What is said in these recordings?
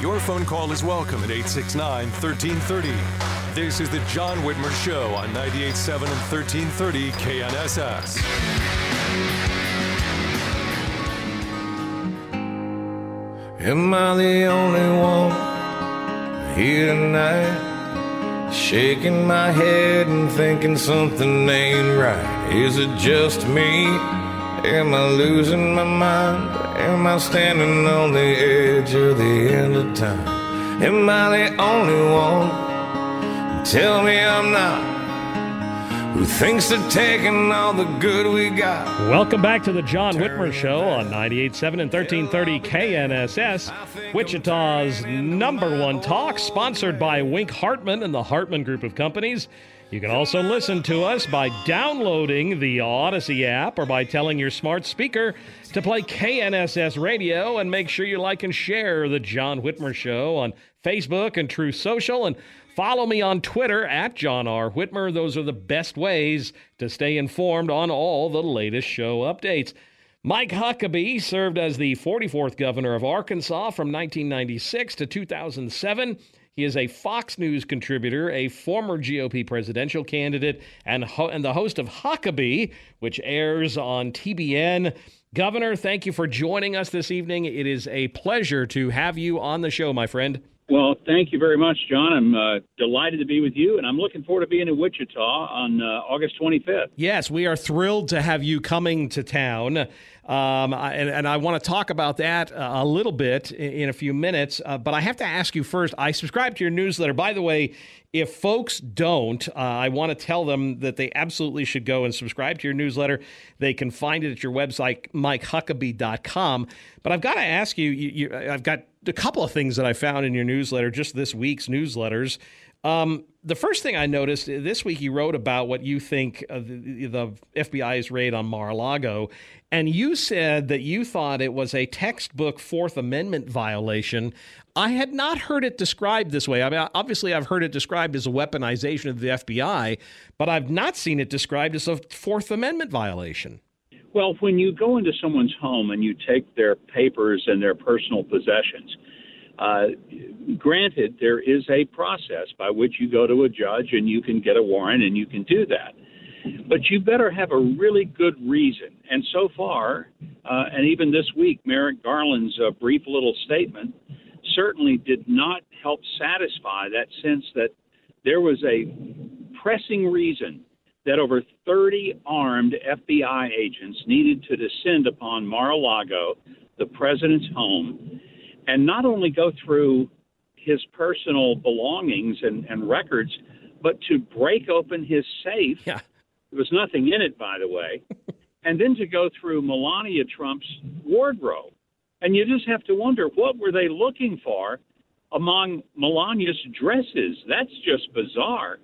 Your phone call is welcome at 869 1330. This is the John Whitmer Show on 98.7 and 1330 KNSS. Am I the only one here tonight? Shaking my head and thinking something ain't right. Is it just me? Am I losing my mind? Am I standing on the edge of the end of time? Am I the only one? Tell me I'm not. Who thinks of taking all the good we got? Welcome back to the John Whitmer Show on 98.7 and 1330 KNSS, Wichita's number one talk, sponsored by Wink Hartman and the Hartman Group of Companies. You can also listen to us by downloading the Audacy app or by telling your smart speaker to play KNSS Radio and make sure you like and share the John Whitmer Show on Facebook and Truth Social and follow me on Twitter at John R. Whitmer. Those are the best ways to stay informed on all the latest show updates. Mike Huckabee served as the 44th governor of Arkansas from 1996 to 2007. He is a Fox News contributor, a former GOP presidential candidate, and, ho- and the host of Huckabee, which airs on TBN. Governor, thank you for joining us this evening. It is a pleasure to have you on the show, my friend. Well, thank you very much, John. I'm uh, delighted to be with you, and I'm looking forward to being in Wichita on uh, August 25th. Yes, we are thrilled to have you coming to town. Um, and, and, I want to talk about that a little bit in, in a few minutes. Uh, but I have to ask you first I subscribe to your newsletter. By the way, if folks don't, uh, I want to tell them that they absolutely should go and subscribe to your newsletter. They can find it at your website, mikehuckabee.com. But I've got to ask you, you, you I've got a couple of things that I found in your newsletter, just this week's newsletters. Um, the first thing I noticed uh, this week, you wrote about what you think of the, the FBI's raid on Mar-a-Lago, and you said that you thought it was a textbook Fourth Amendment violation. I had not heard it described this way. I mean, obviously, I've heard it described as a weaponization of the FBI, but I've not seen it described as a Fourth Amendment violation. Well, when you go into someone's home and you take their papers and their personal possessions, uh, granted, there is a process by which you go to a judge and you can get a warrant and you can do that. But you better have a really good reason. And so far, uh, and even this week, Merrick Garland's uh, brief little statement certainly did not help satisfy that sense that there was a pressing reason that over 30 armed FBI agents needed to descend upon Mar a Lago, the president's home, and not only go through his personal belongings and, and records, but to break open his safe. Yeah. There was nothing in it, by the way. and then to go through Melania Trump's wardrobe. And you just have to wonder what were they looking for among Melania's dresses? That's just bizarre.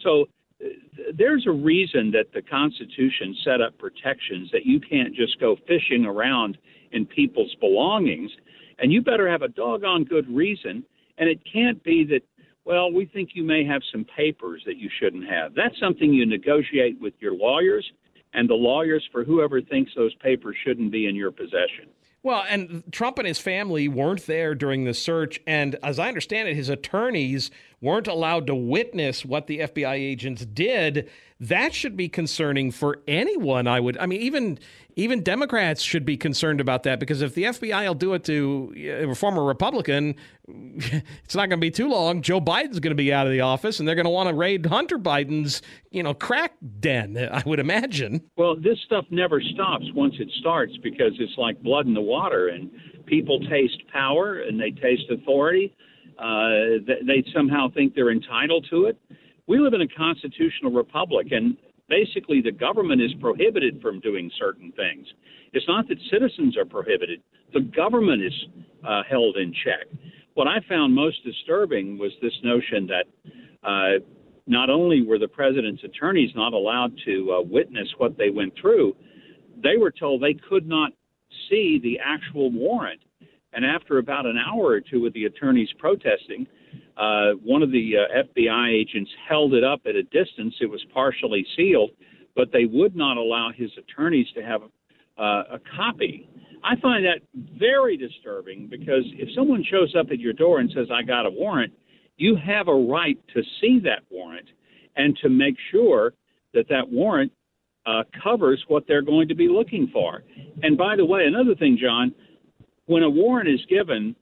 So uh, there's a reason that the Constitution set up protections that you can't just go fishing around in people's belongings. And you better have a doggone good reason. And it can't be that, well, we think you may have some papers that you shouldn't have. That's something you negotiate with your lawyers and the lawyers for whoever thinks those papers shouldn't be in your possession. Well, and Trump and his family weren't there during the search. And as I understand it, his attorneys weren't allowed to witness what the FBI agents did. That should be concerning for anyone, I would. I mean, even even Democrats should be concerned about that because if the FBI will do it to a former Republican, it's not going to be too long. Joe Biden's going to be out of the office, and they're going to want to raid Hunter Biden's, you know, crack den. I would imagine. Well, this stuff never stops once it starts because it's like blood in the water, and people taste power and they taste authority. Uh, they somehow think they're entitled to it. We live in a constitutional republic, and basically the government is prohibited from doing certain things. It's not that citizens are prohibited, the government is uh, held in check. What I found most disturbing was this notion that uh, not only were the president's attorneys not allowed to uh, witness what they went through, they were told they could not see the actual warrant. And after about an hour or two of the attorneys protesting, uh, one of the uh, FBI agents held it up at a distance. It was partially sealed, but they would not allow his attorneys to have uh, a copy. I find that very disturbing because if someone shows up at your door and says, I got a warrant, you have a right to see that warrant and to make sure that that warrant uh, covers what they're going to be looking for. And by the way, another thing, John, when a warrant is given,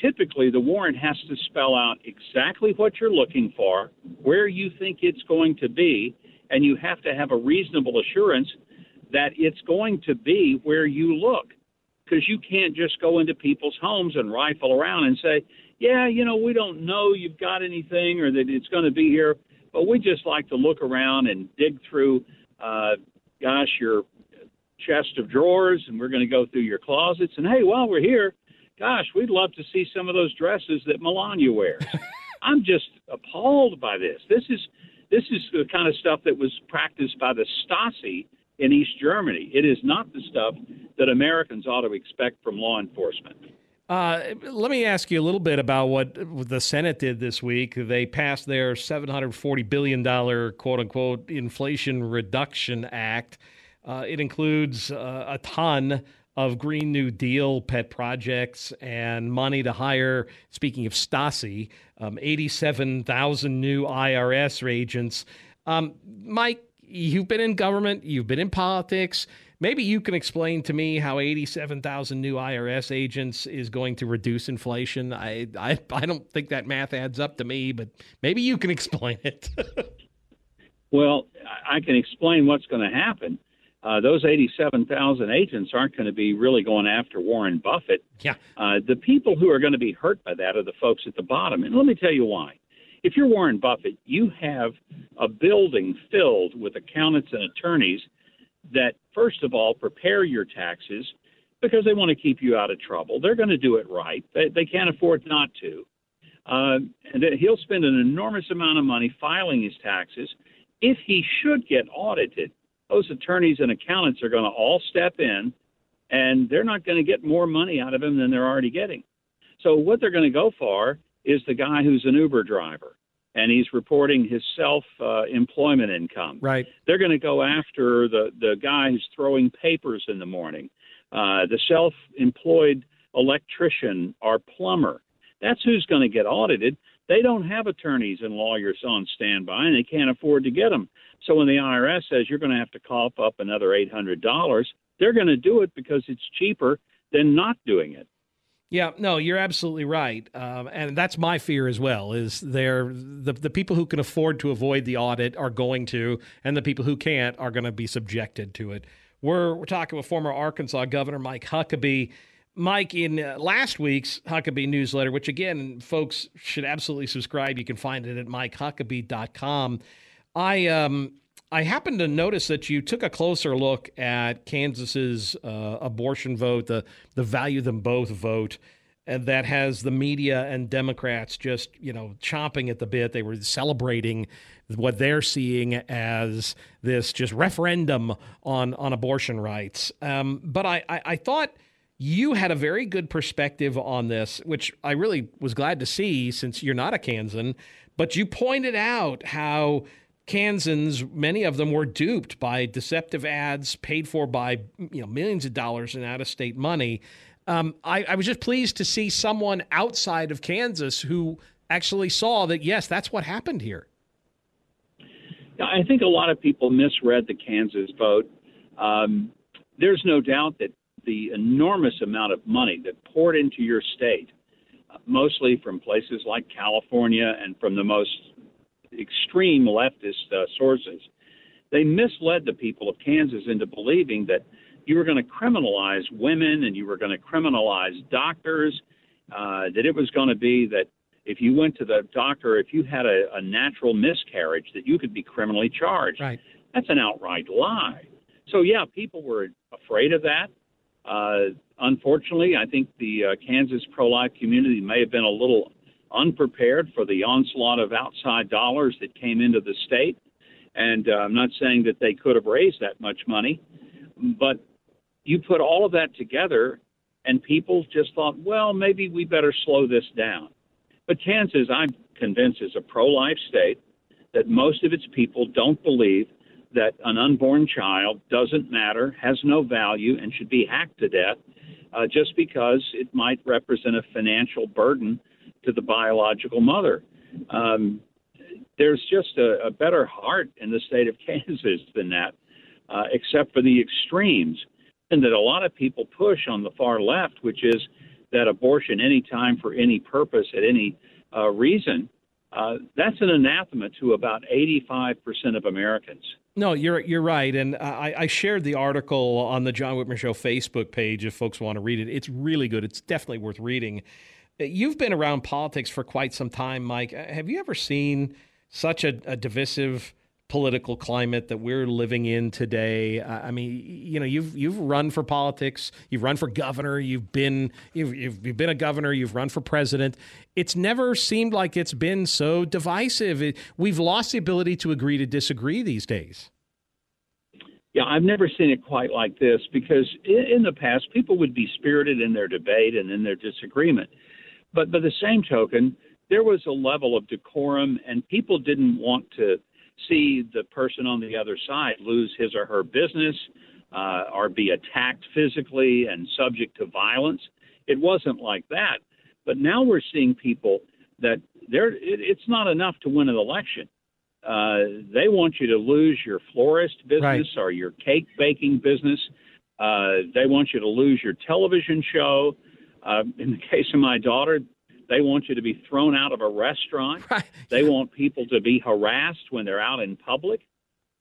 typically the warrant has to spell out exactly what you're looking for, where you think it's going to be, and you have to have a reasonable assurance that it's going to be where you look. Because you can't just go into people's homes and rifle around and say, yeah, you know, we don't know you've got anything or that it's going to be here, but we just like to look around and dig through, uh, gosh, your chest of drawers, and we're going to go through your closets. And hey, while we're here, gosh, we'd love to see some of those dresses that Melania wears. I'm just appalled by this. This is this is the kind of stuff that was practiced by the Stasi in East Germany. It is not the stuff that Americans ought to expect from law enforcement. Uh, let me ask you a little bit about what the Senate did this week. They passed their $740 billion, quote unquote, Inflation Reduction Act. Uh, it includes uh, a ton of Green New Deal pet projects and money to hire, speaking of Stasi, um, 87,000 new IRS agents. Um, Mike, you've been in government, you've been in politics. Maybe you can explain to me how 87,000 new IRS agents is going to reduce inflation. I, I, I don't think that math adds up to me, but maybe you can explain it. well, I can explain what's going to happen uh, those 87,000 agents aren't going to be really going after Warren Buffett. Yeah. Uh, the people who are going to be hurt by that are the folks at the bottom. And let me tell you why. If you're Warren Buffett, you have a building filled with accountants and attorneys that, first of all, prepare your taxes because they want to keep you out of trouble. They're going to do it right. They, they can't afford not to. Uh, and he'll spend an enormous amount of money filing his taxes. If he should get audited, those attorneys and accountants are going to all step in and they're not going to get more money out of him than they're already getting. So what they're going to go for is the guy who's an Uber driver and he's reporting his self uh, employment income. Right. They're going to go after the the guy who's throwing papers in the morning, uh, the self employed electrician or plumber. That's who's going to get audited. They don't have attorneys and lawyers on standby, and they can't afford to get them. So when the IRS says you're going to have to cough up another $800, they're going to do it because it's cheaper than not doing it. Yeah, no, you're absolutely right, um, and that's my fear as well. Is there the the people who can afford to avoid the audit are going to, and the people who can't are going to be subjected to it. We're we're talking with former Arkansas Governor Mike Huckabee. Mike, in uh, last week's Huckabee newsletter, which again, folks should absolutely subscribe. You can find it at mikehuckabee.com. I um I happened to notice that you took a closer look at Kansas's uh, abortion vote, the the value them both vote, and that has the media and Democrats just you know chomping at the bit. They were celebrating what they're seeing as this just referendum on on abortion rights. Um, but I, I, I thought you had a very good perspective on this, which I really was glad to see since you're not a Kansan. But you pointed out how Kansans, many of them were duped by deceptive ads paid for by you know millions of dollars in out of state money. Um, I, I was just pleased to see someone outside of Kansas who actually saw that yes, that's what happened here. I think a lot of people misread the Kansas vote. Um, there's no doubt that the enormous amount of money that poured into your state, uh, mostly from places like California and from the most extreme leftist uh, sources, they misled the people of Kansas into believing that you were going to criminalize women and you were going to criminalize doctors, uh, that it was going to be that if you went to the doctor, if you had a, a natural miscarriage, that you could be criminally charged. Right. That's an outright lie. So, yeah, people were afraid of that. Uh, unfortunately, I think the uh, Kansas pro life community may have been a little unprepared for the onslaught of outside dollars that came into the state. And uh, I'm not saying that they could have raised that much money, but you put all of that together, and people just thought, well, maybe we better slow this down. But Kansas, I'm convinced, is a pro life state that most of its people don't believe that an unborn child doesn't matter, has no value, and should be hacked to death uh, just because it might represent a financial burden to the biological mother. Um, there's just a, a, better heart in the state of Kansas than that, uh, except for the extremes, and that a lot of people push on the far left, which is that abortion any time for any purpose at any uh, reason. Uh, that's an anathema to about 85% of Americans. No, you're you're right, and I, I, shared the article on the John Whitmer Show Facebook page if folks want to read it. It's really good. It's definitely worth reading. You've been around politics for quite some time, Mike. Have you ever seen such a, a divisive political climate that we're living in today. I mean, you know, you've you've run for politics, you've run for governor, you've been you've, you've, you've been a governor, you've run for president. It's never seemed like it's been so divisive. It, we've lost the ability to agree to disagree these days. Yeah, I've never seen it quite like this because in, in the past people would be spirited in their debate and in their disagreement. But by the same token, there was a level of decorum and people didn't want to see the person on the other side lose his or her business uh, or be attacked physically and subject to violence. It wasn't like that. But now we're seeing people that they're, it, it's not enough to win an election. Uh, they want you to lose your florist business right. or your cake baking business. Uh, they want you to lose your television show. Uh, in the case of my daughter, they want you to be thrown out of a restaurant. Right. They want people to be harassed when they're out in public.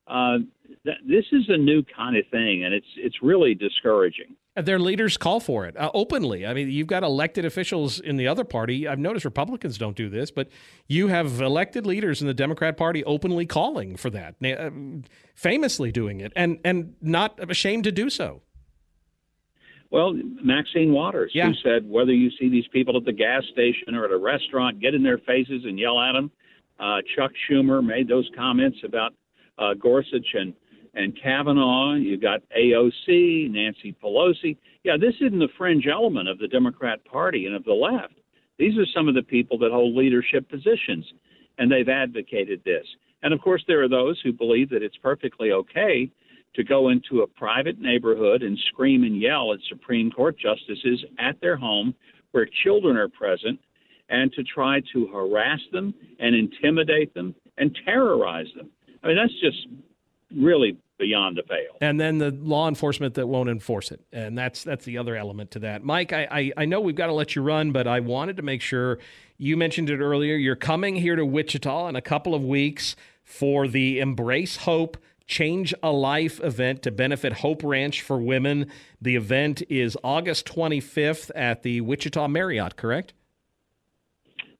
Uh, th- this is a new kind of thing, and it's it's really discouraging. Their leaders call for it uh, openly. I mean, you've got elected officials in the other party. I've noticed Republicans don't do this, but you have elected leaders in the Democrat Party openly calling for that, uh, famously doing it, and and not ashamed to do so. Well, Maxine Waters, yeah. who said whether you see these people at the gas station or at a restaurant, get in their faces and yell at them. Uh, Chuck Schumer made those comments about uh, Gorsuch and and Kavanaugh. You've got AOC, Nancy Pelosi. Yeah, this isn't the fringe element of the Democrat Party and of the left. These are some of the people that hold leadership positions, and they've advocated this. And of course, there are those who believe that it's perfectly okay to go into a private neighborhood and scream and yell at Supreme Court justices at their home where children are present and to try to harass them and intimidate them and terrorize them. I mean, that's just really beyond the pale. And then the law enforcement that won't enforce it, and that's that's the other element to that. Mike, I, I, I know we've got to let you run, but I wanted to make sure you mentioned it earlier. You're coming here to Wichita in a couple of weeks for the Embrace Hope Change a Life event to benefit Hope Ranch for Women. The event is August 25th at the Wichita Marriott, correct?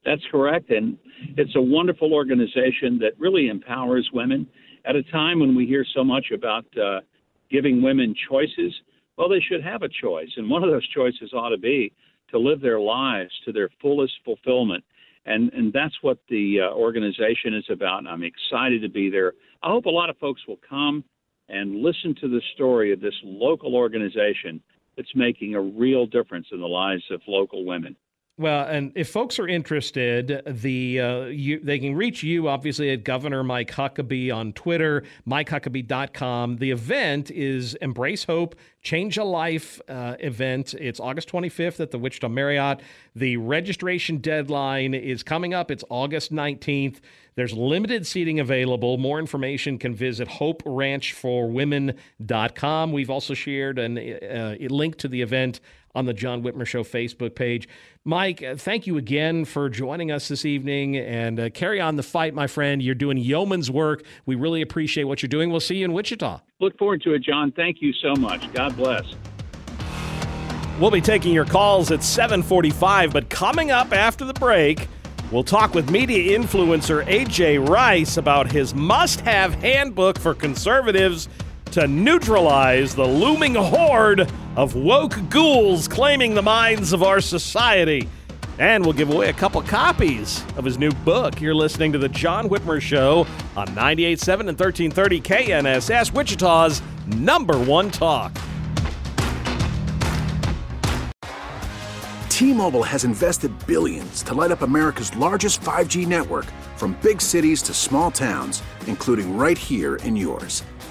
That's correct. And it's a wonderful organization that really empowers women at a time when we hear so much about uh, giving women choices. Well, they should have a choice. And one of those choices ought to be to live their lives to their fullest fulfillment and and that's what the uh, organization is about. And I'm excited to be there. I hope a lot of folks will come and listen to the story of this local organization that's making a real difference in the lives of local women. Well, and if folks are interested, the uh, you, they can reach you obviously at Governor Mike Huckabee on Twitter, MikeHuckabee.com. The event is Embrace Hope, Change a Life uh, event. It's August 25th at the Wichita Marriott. The registration deadline is coming up. It's August 19th. There's limited seating available. More information can visit hoperanchforwomen.com. We've also shared an, uh, a link to the event on the John Whitmer Show Facebook page. Mike, uh, thank you again for joining us this evening and uh, carry on the fight, my friend. You're doing yeoman's work. We really appreciate what you're doing. We'll see you in Wichita. Look forward to it, John. Thank you so much. God bless. We'll be taking your calls at 745, but coming up after the break, we'll talk with media influencer AJ Rice about his must-have handbook for conservatives to neutralize the looming horde of woke ghouls claiming the minds of our society. And we'll give away a couple copies of his new book. You're listening to The John Whitmer Show on 98.7 and 1330 KNSS, Wichita's number one talk. T-Mobile has invested billions to light up America's largest 5G network from big cities to small towns, including right here in yours.